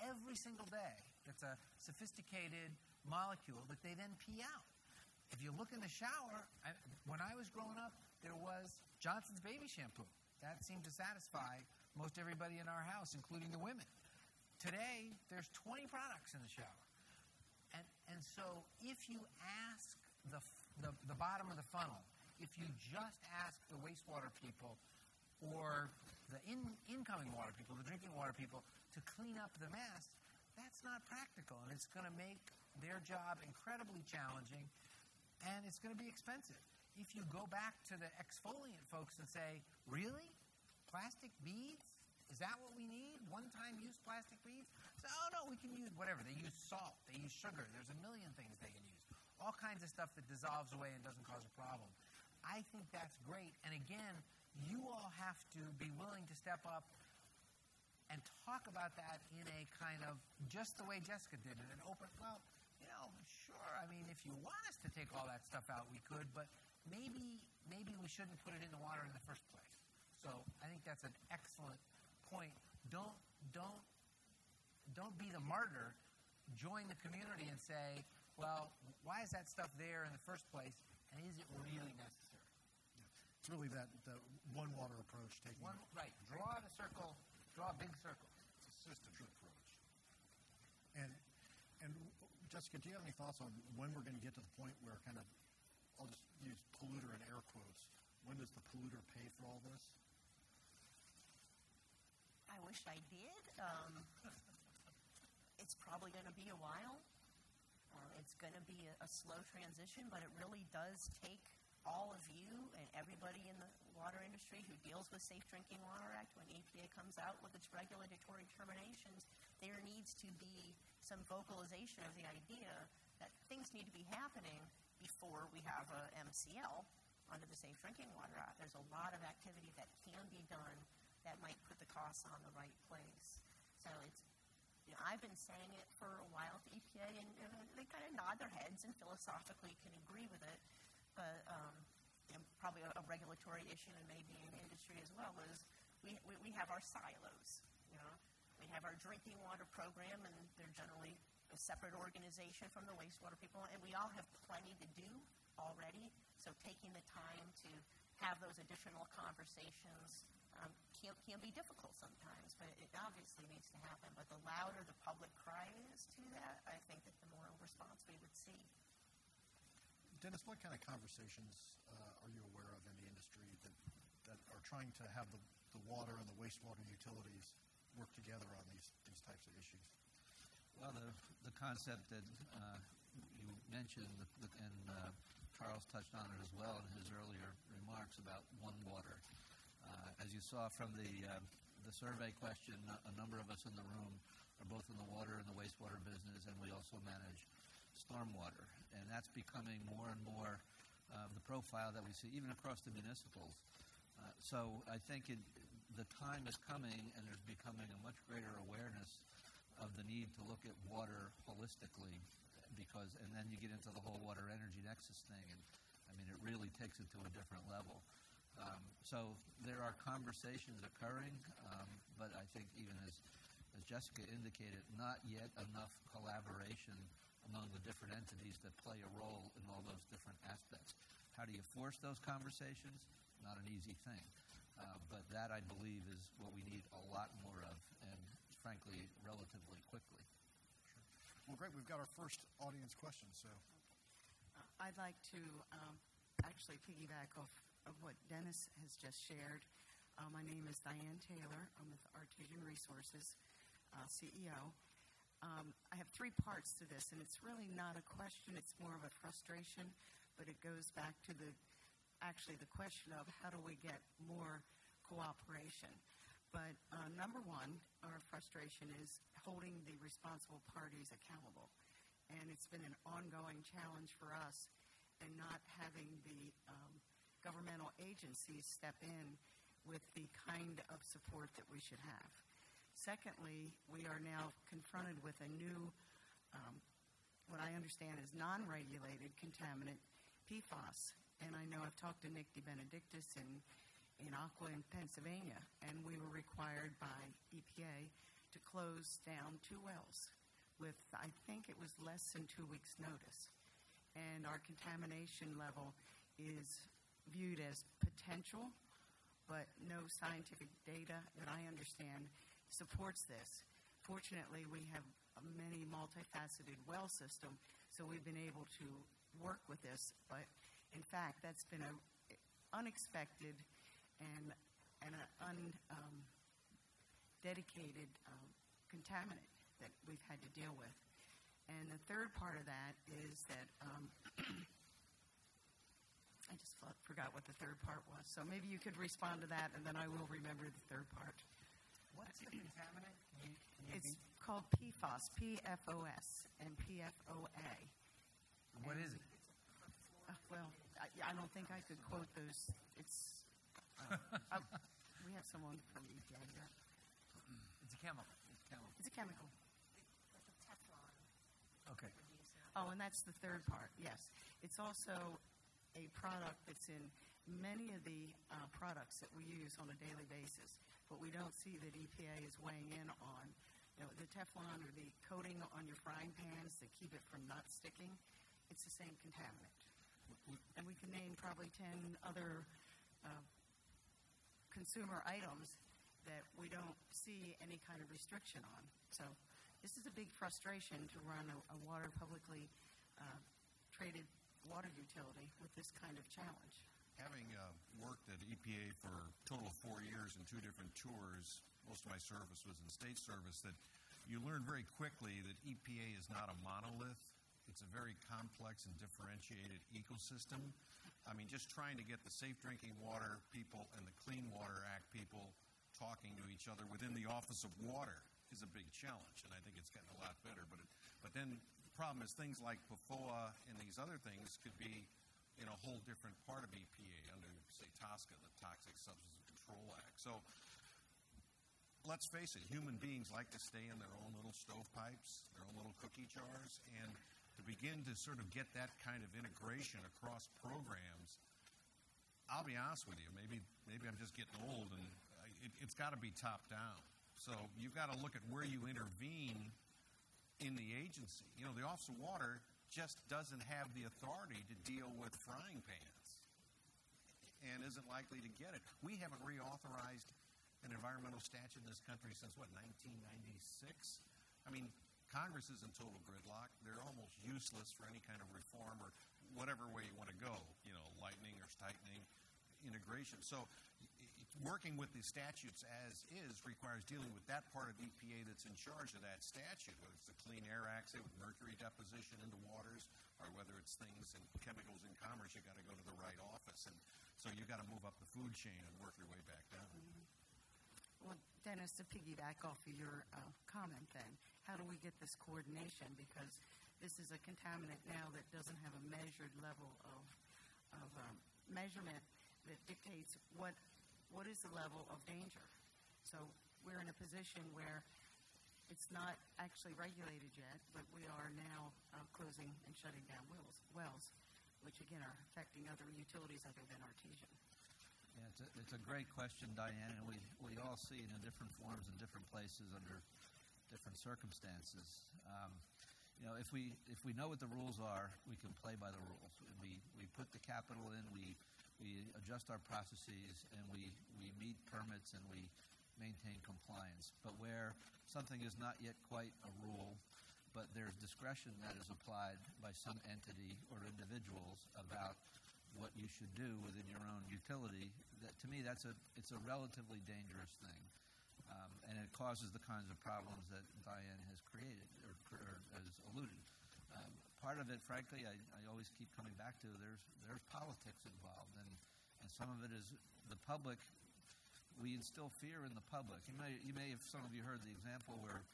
S6: every single day that's a sophisticated molecule that they then pee out. If you look in the shower, I, when I was growing up, there was Johnson's baby shampoo. That seemed to satisfy most everybody in our house, including the women. Today, there's 20 products in the shower. And, so if you ask the, the, the bottom of the funnel, if you just ask the wastewater people or the in, incoming water people, the drinking water people, to clean up the mess, that's not practical. And it's going to make their job incredibly challenging and it's going to be expensive. If you go back to the exfoliant folks and say, really? Plastic beads? Is that what we need? One time use plastic beads? So, oh no, we can use whatever. They use salt, they use sugar. There's a million things they can use. All kinds of stuff that dissolves away and doesn't cause a problem. I think that's great. And again, you all have to be willing to step up and talk about that in a kind of just the way Jessica did it, an open, well, you know, sure. I mean, if you want us to take all that stuff out, we could, but maybe maybe we shouldn't put it in the water in the first place. So I think that's an excellent point. Don't don't don't be the martyr. Join the community and say, well, why is that stuff there in the first place, and is it really necessary?
S1: It's really that, that one water approach taking
S6: one, right. Draw a circle, draw a big circle.
S3: It's a systems approach.
S1: And and Jessica, do you have any thoughts on when we're going to get to the point where kind of I'll just use polluter in air quotes. When does the polluter pay for all this?
S5: I wish I did. Um, it's probably going to be a while. Uh, it's going to be a, a slow transition, but it really does take all of you and everybody in the water industry who deals with Safe Drinking Water Act, when EPA comes out with its regulatory determinations, there needs to be some vocalization of the idea that things need to be happening before we have a MCL under the Safe Drinking Water Act. There's a lot of activity that can be done that might put the costs on the right place. So it's, you know, I've been saying it for a while to EPA, and, and they kind of nod their heads and philosophically can agree with it. But um, you know, probably a, a regulatory issue, and maybe in industry as well, is we, we, we have our silos. You know, we have our drinking water program, and they're generally a separate organization from the wastewater people, and we all have plenty to do already. So taking the time to have those additional conversations um, can, can be difficult sometimes, but it obviously needs to happen. But the louder the public cry is to that, I think that the more response we would see.
S1: Dennis, what kind of conversations uh, are you aware of in the industry that, that are trying to have the, the water and the wastewater utilities work together on these, these types of issues?
S4: Well, the, the concept that uh, you mentioned, and uh, Charles touched on it as well in his earlier remarks about one water. Uh, as you saw from the, uh, the survey question, a number of us in the room are both in the water and the wastewater business, and we also manage stormwater. And that's becoming more and more uh, the profile that we see, even across the municipals. Uh, so I think it, the time is coming, and there's becoming a much greater awareness of the need to look at water holistically, because, and then you get into the whole water energy nexus thing, and I mean, it really takes it to a different level. Um, so there are conversations occurring, um, but I think even as, as Jessica indicated, not yet enough collaboration among the different entities that play a role in all those different aspects. How do you force those conversations? Not an easy thing. Uh, but that, I believe, is what we need a lot more of, and frankly, relatively quickly.
S1: Sure. Well, great. We've got our first audience question. So,
S7: I'd like to um, actually piggyback off of what Dennis has just shared. Uh, my name is Dian Taylor. I'm with Artesian Resources, uh, CEO. Um, I have three parts to this, and it's really not a question, it's more of a frustration, but it goes back to the actually the question of how do we get more cooperation. But uh, number one, our frustration is holding the responsible parties accountable. And it's been an ongoing challenge for us and not having the um, governmental agencies step in with the kind of support that we should have. Secondly, we are now confronted with a new, um, what I understand is non regulated contaminant, PFAS. And I know I've talked to Nick DeBenedictis in, in Aqua in Pennsylvania, and we were required by EPA to close down two wells with, I think it was less than two weeks' notice. And our contamination level is viewed as potential, but no scientific data that I understand supports this. Fortunately, we have a many multifaceted well system, so we've been able to work with this. But in fact, that's been an unexpected and an undedicated um, um, contaminant that we've had to deal with. And the third part of that is that um, I just forgot what the third part was. So maybe you could respond to that, and then I will remember the third part.
S6: What's the contaminant? Can you, can you
S7: it's called PFOS, P-F-O-S, and P-F-O-A.
S6: What and, is it?
S7: Uh, well, I, I, don't think I could quote those. It's. Uh, uh, we have someone from EPA here.
S6: It's a chemical. It's a chemical.
S7: It's a chemical.
S6: Okay.
S7: Oh, and that's the third part. Yes, it's also a product that's in many of the uh, products that we use on a daily basis, but we don't see that EPA is weighing in on. You know, the Teflon or the coating on your frying pans that keep it from not sticking, it's the same contaminant. And we can name probably 10 other uh, consumer items that we don't see any kind of restriction on. So this is a big frustration to run a, a water publicly uh, traded water utility with this kind of challenge.
S3: Having uh, worked at EPA for a total of four years in two different tours, most of my service was in state service, that you learn very quickly that EPA is not a monolith. It's a very complex and differentiated ecosystem. I mean, just trying to get the Safe Drinking Water people and the Clean Water Act people talking to each other within the Office of Water is a big challenge, and I think it's getting a lot better. But it, but then problem is things like PFOA and these other things could be in a whole different part of EPA under, say, TSCA, the Toxic Substance Control Act. So let's face it, human beings like to stay in their own little stovepipes, their own little cookie jars, and to begin to sort of get that kind of integration across programs, I'll be honest with you, maybe maybe I'm just getting old, and uh, it, it's got to be top down. So you've got to look at where you intervene in the agency. You know, the Office of Water just doesn't have the authority to deal with frying pans and isn't likely to get it. We haven't reauthorized an environmental statute in this country since what 1996. I mean, Congress is in total gridlock. They're almost useless for any kind of reform or whatever way you want to go. You know, lightning or tightening integration. So working with the statutes as is requires dealing with that part of EPA that's in charge of that statute, whether it's the Clean Air Act, say with mercury deposition into waters, or whether it's things and chemicals in commerce, you've got to go to the right office. And so you've got to move up the food chain and work your way back down. Mm-hmm.
S7: Well, Dennis, to piggyback off of your uh, comment then, how do we get this coordination? Because this is a contaminant now that doesn't have a measured level of, of um, measurement that dictates what what is the level of danger. So we're in a position where it's not actually regulated yet, but we are now uh, closing and shutting down wells, wells, which again are affecting other utilities other than artesian.
S4: Yeah, it's a, it's a great question, Dian, and we, we all see it in different forms in different places under different circumstances. Um, you know, if we if we know what the rules are, we can play by the rules. We we put the capital in, we we adjust our processes, and we, we meet permits and we maintain compliance. But where something is not yet quite a rule, but there's discretion that is applied by some entity or individuals about what you should do within your own utility, that to me that's a it's a relatively dangerous thing, um, and it causes the kinds of problems that Dian has created or, or has alluded part of it, frankly, I, I always keep coming back to there's there's politics involved, and and some of it is the public. We instill fear in the public. You may you may have some of you heard the example where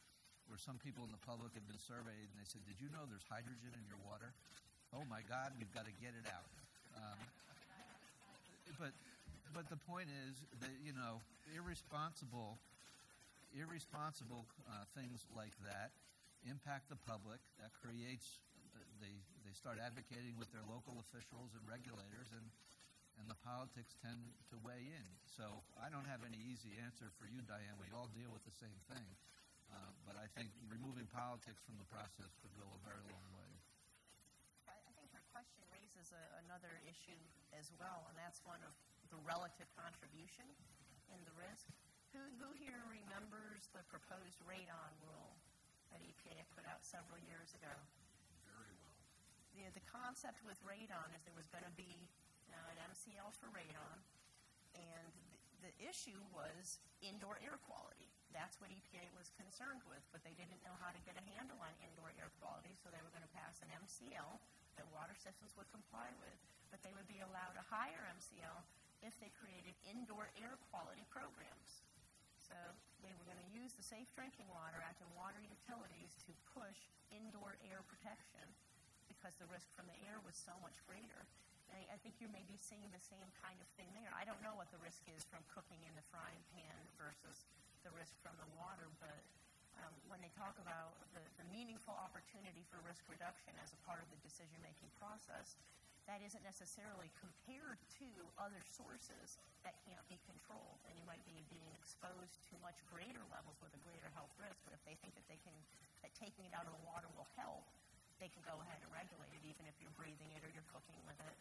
S4: where some people in the public have been surveyed and they said, "Did you know there's hydrogen in your water?" Oh my God, we've got to get it out. Um, but but the point is that you know irresponsible irresponsible uh, things like that impact the public. That creates they, they start advocating with their local officials and regulators, and, and the politics tend to weigh in. So I don't have any easy answer for you, Dian. We all deal with the same thing. Uh, but I think removing politics from the process could go a very long way.
S5: I think her question raises a, another issue as well, and that's one of the relative contribution and the risk. Who, who here remembers the proposed radon rule that EPA put out several years ago? The, the concept with radon is there was going to be uh, an MCL for radon, and the, the issue was indoor air quality. That's what EPA was concerned with, but they didn't know how to get a handle on indoor air quality, so they were going to pass an MCL that water systems would comply with, but they would be allowed a higher MCL if they created indoor air quality programs. So they were going to use the Safe Drinking Water Act and water utilities to push indoor air protection because the risk from the air was so much greater. I, I think you may be seeing the same kind of thing there. I don't know what the risk is from cooking in the frying pan versus the risk from the water, but um, when they talk about the, the meaningful opportunity for risk reduction as a part of the decision making process, that isn't necessarily compared to other sources that can't be controlled. And you might be being exposed to much greater levels with a greater health risk, but if they think that they can, that taking it out of the water will help, they can go ahead and regulate it even if you're breathing it or you're cooking with it.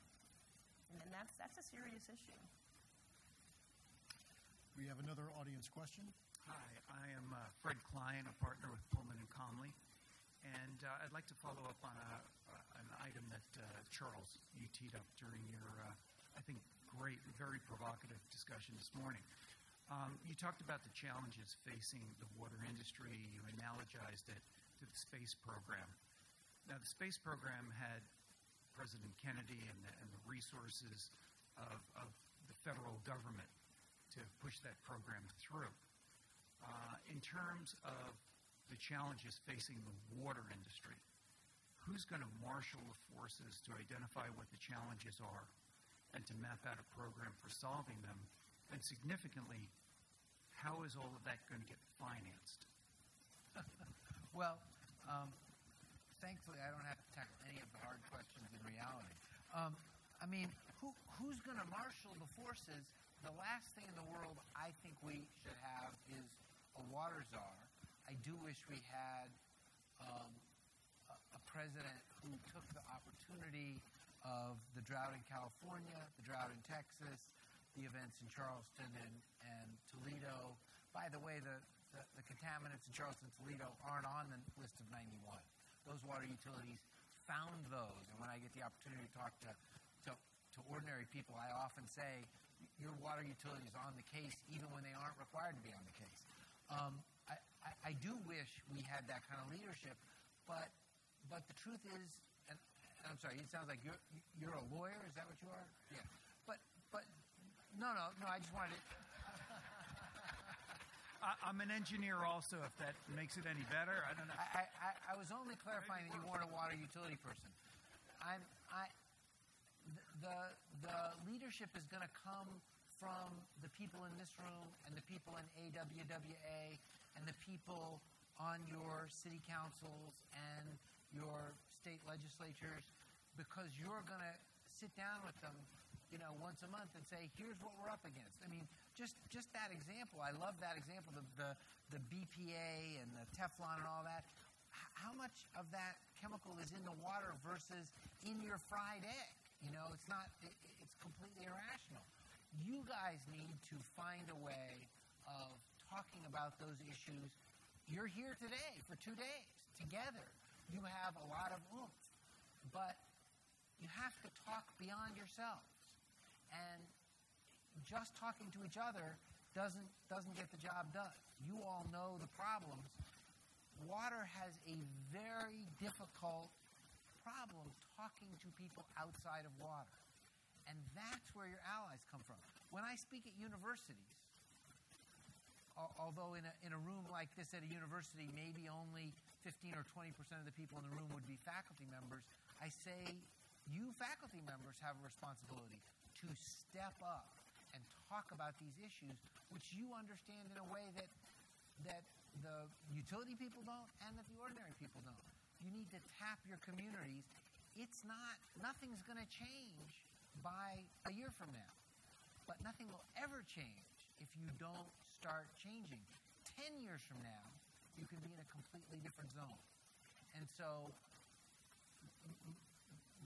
S5: And then that's, that's a serious issue.
S1: We have another audience question.
S8: Hi, I am uh, Fred Klein, a partner with Pullman and Comley. And uh, I'd like to follow up on a, uh, an item that uh, Charles, you teed up during your, uh, I think, great, very provocative discussion this morning. Um, you talked about the challenges facing the water industry. You analogized it to the space program. Now, the space program had President Kennedy and the, and the resources of, of, the federal government to push that program through. Uh, in terms of the challenges facing the water industry, who's going to marshal the forces to identify what the challenges are and to map out a program for solving them? And significantly, how is all of that going to get financed?
S6: well, um, thankfully, I don't have to tackle any of the hard questions in reality. Um, I mean, who, who's going to marshal the forces? The last thing in the world I think we should have is a water czar. I do wish we had um, a, a president who took the opportunity of the drought in California, the drought in Texas, the events in Charleston and, and Toledo. By the way, the, the, the contaminants in Charleston Toledo aren't on the list of 91. Those water utilities found those. And when I get the opportunity to talk to, to, to ordinary people, I often say, your water utility is on the case even when they aren't required to be on the case. Um, I, I, I, do wish we had that kind of leadership, but but the truth is, and, I'm sorry, it sounds like you're you're a lawyer. Is that what you are? Yeah. But but no no no. I just wanted to.
S8: I'm an engineer also, if that makes it any better. I don't know.
S6: I, I, I was only clarifying that you weren't a water utility person. I'm, I, the, the leadership is going to come from the people in this room and the people in AWWA and the people on your city councils and your state legislatures because you're going to sit down with them you know, once a month and say, here's what we're up against. I mean, just just that example. I love that example. The the, the BPA and the Teflon and all that. How much of that chemical is in the water versus in your fried egg? You know, it's not. It, it's completely irrational. You guys need to find a way of talking about those issues. You're here today for two days together. You have a lot of oomph, but you have to talk beyond yourselves and just talking to each other doesn't doesn't get the job done. You all know the problems. Water has a very difficult problem talking to people outside of water. And that's where your allies come from. When I speak at universities, although in a, in a room like this at a university, maybe only 15 or 20% of the people in the room would be faculty members, I say, you faculty members have a responsibility to step up and talk about these issues, which you understand in a way that that the utility people don't and that the ordinary people don't. You need to tap your communities. It's not nothing's going to change by a year from now. But nothing will ever change if you don't start changing. 10 years from now, you can be in a completely different zone. And so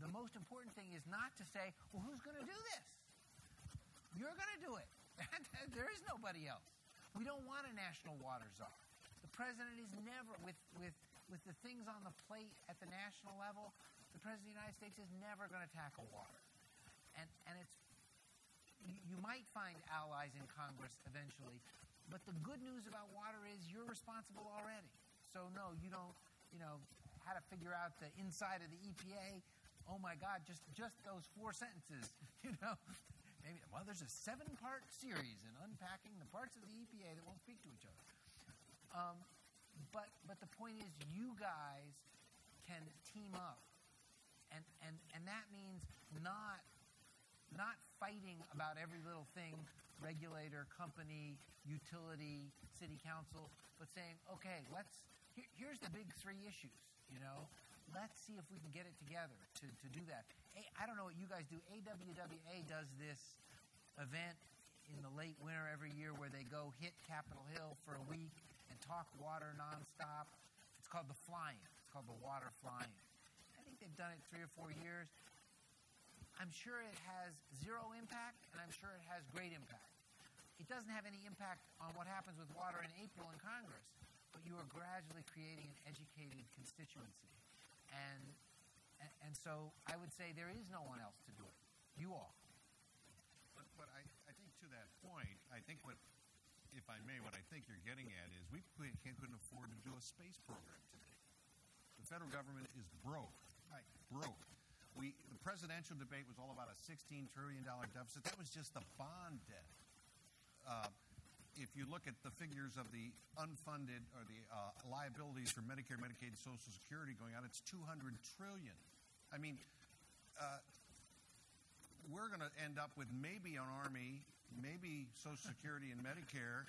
S6: the most important thing is not to say, well, who's going to do this? You're going to do it. there is nobody else. We don't want a national water czar. The president is never, with, with, with the things on the plate at the national level, the president of the United States is never going to tackle water. And, and it's, you, you might find allies in Congress eventually, but the good news about water is you're responsible already. So no, you don't, you know, how to figure out the inside of the EPA oh my God, just just those four sentences, you know. Maybe well, there's a seven-part series in unpacking the parts of the EPA that won't speak to each other. Um, but but the point is, you guys can team up, and and and that means not not fighting about every little thing, regulator, company, utility, city council, but saying, okay, let's. Here, here's the big three issues. You know, let's see if we can get it together to, to do that. I don't know what you guys do. AWWA does this event in the late winter every year where they go hit Capitol Hill for a week and talk water nonstop. It's called the fly-in. It's called the water fly-in. I think they've done it three or four years. I'm sure it has zero impact, and I'm sure it has great impact. It doesn't have any impact on what happens with water in April in Congress, but you are gradually creating an educated constituency. And, and so I would say there is no one else to do it. You all.
S3: But, but I, I think to that point, I think what, if I may, what I think you're getting at is we couldn't afford to do a space program today. The federal government is broke. Right. Broke. We, the presidential debate was all about a $16 trillion deficit. That was just the bond debt. Uh, if you look at the figures of the unfunded or the uh, liabilities for Medicare, Medicaid, Social Security going out, it's 200 trillion. I mean, uh, we're going to end up with maybe an army, maybe Social Security and Medicare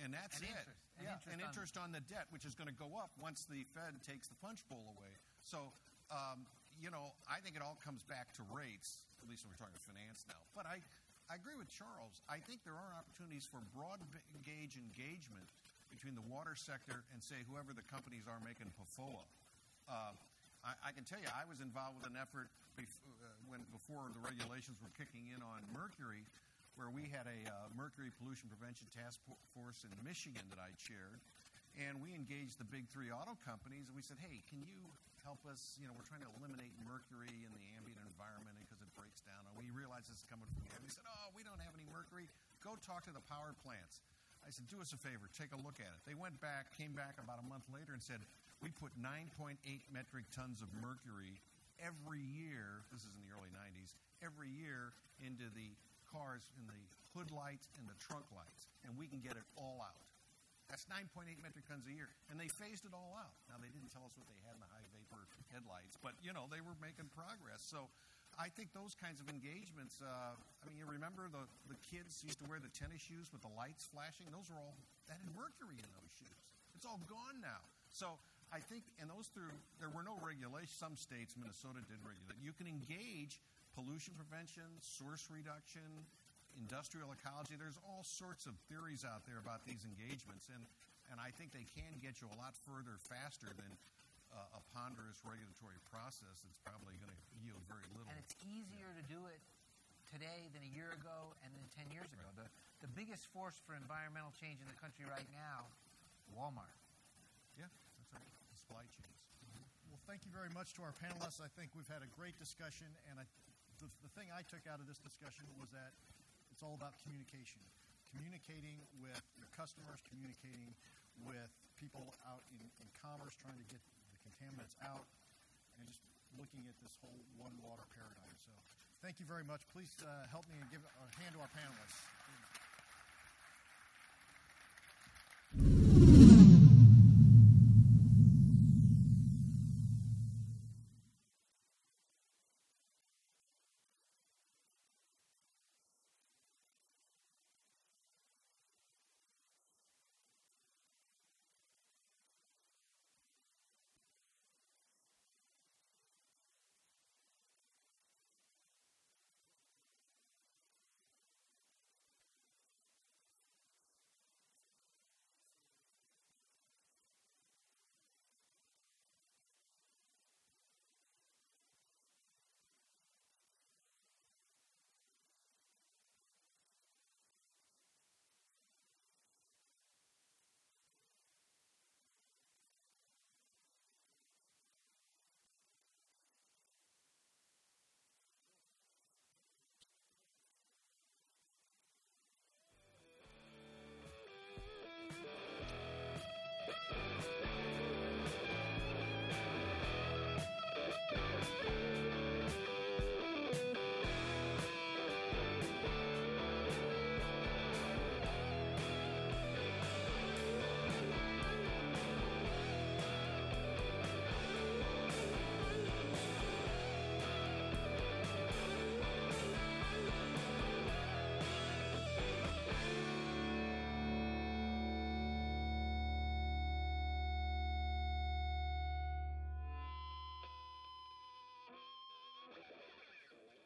S3: and that's
S6: And
S3: it.
S6: interest. And
S3: yeah,
S6: interest
S3: and
S6: on-
S3: interest on the debt, which is going to go up once the Fed takes the punch bowl away. So, um, you know, I think it all comes back to rates. At least when we're talking finance now. But I, I agree with Charles. I think there are opportunities for broad engage engagement between the water sector and say whoever the companies are making PFOA. Uh, I, I can tell you, I was involved with an effort bef- uh, when before the regulations were kicking in on mercury, where we had a uh, mercury pollution prevention task force in Michigan that I chaired, and we engaged the big three auto companies, and we said, "Hey, can you help us? You know, we're trying to eliminate mercury in the ambient environment because it breaks down." And we realized this is coming from. And we said, "Oh, we don't have any mercury. Go talk to the power plants." I said, "Do us a favor, take a look at it." They went back, came back about a month later, and said, "We put 9.8 metric tons of mercury every year. This is in the early 90s. Every year into the cars in the hood lights and the trunk lights, and we can get it all out." That's 9.8 metric tons a year. And they phased it all out. Now, they didn't tell us what they had in the high vapor headlights, but, you know, they were making progress. So I think those kinds of engagements, uh, I mean, you remember the, the kids used to wear the tennis shoes with the lights flashing? Those were all, that had mercury in those shoes. It's all gone now. So I think, and those through, there were no regulations. Some states, Minnesota did regulate. You can engage pollution prevention, source reduction, industrial ecology. There's all sorts of theories out there about these engagements, and, and I think they can get you a lot further faster than uh, a ponderous regulatory process that's probably going to yield very little.
S6: And it's easier to do it today than a year ago and than 10 years ago. The, the biggest force for environmental change in the country right now, Walmart.
S3: Supply chains.
S1: Well, thank you very much to our panelists. I think we've had a great discussion, and I, the, the thing I took out of this discussion was that it's all about communication. Communicating with your customers, communicating with people out in, in commerce, trying to get the contaminants out, and just looking at this whole one water paradigm. So, thank you very much. Please uh, help me and give a hand to our panelists.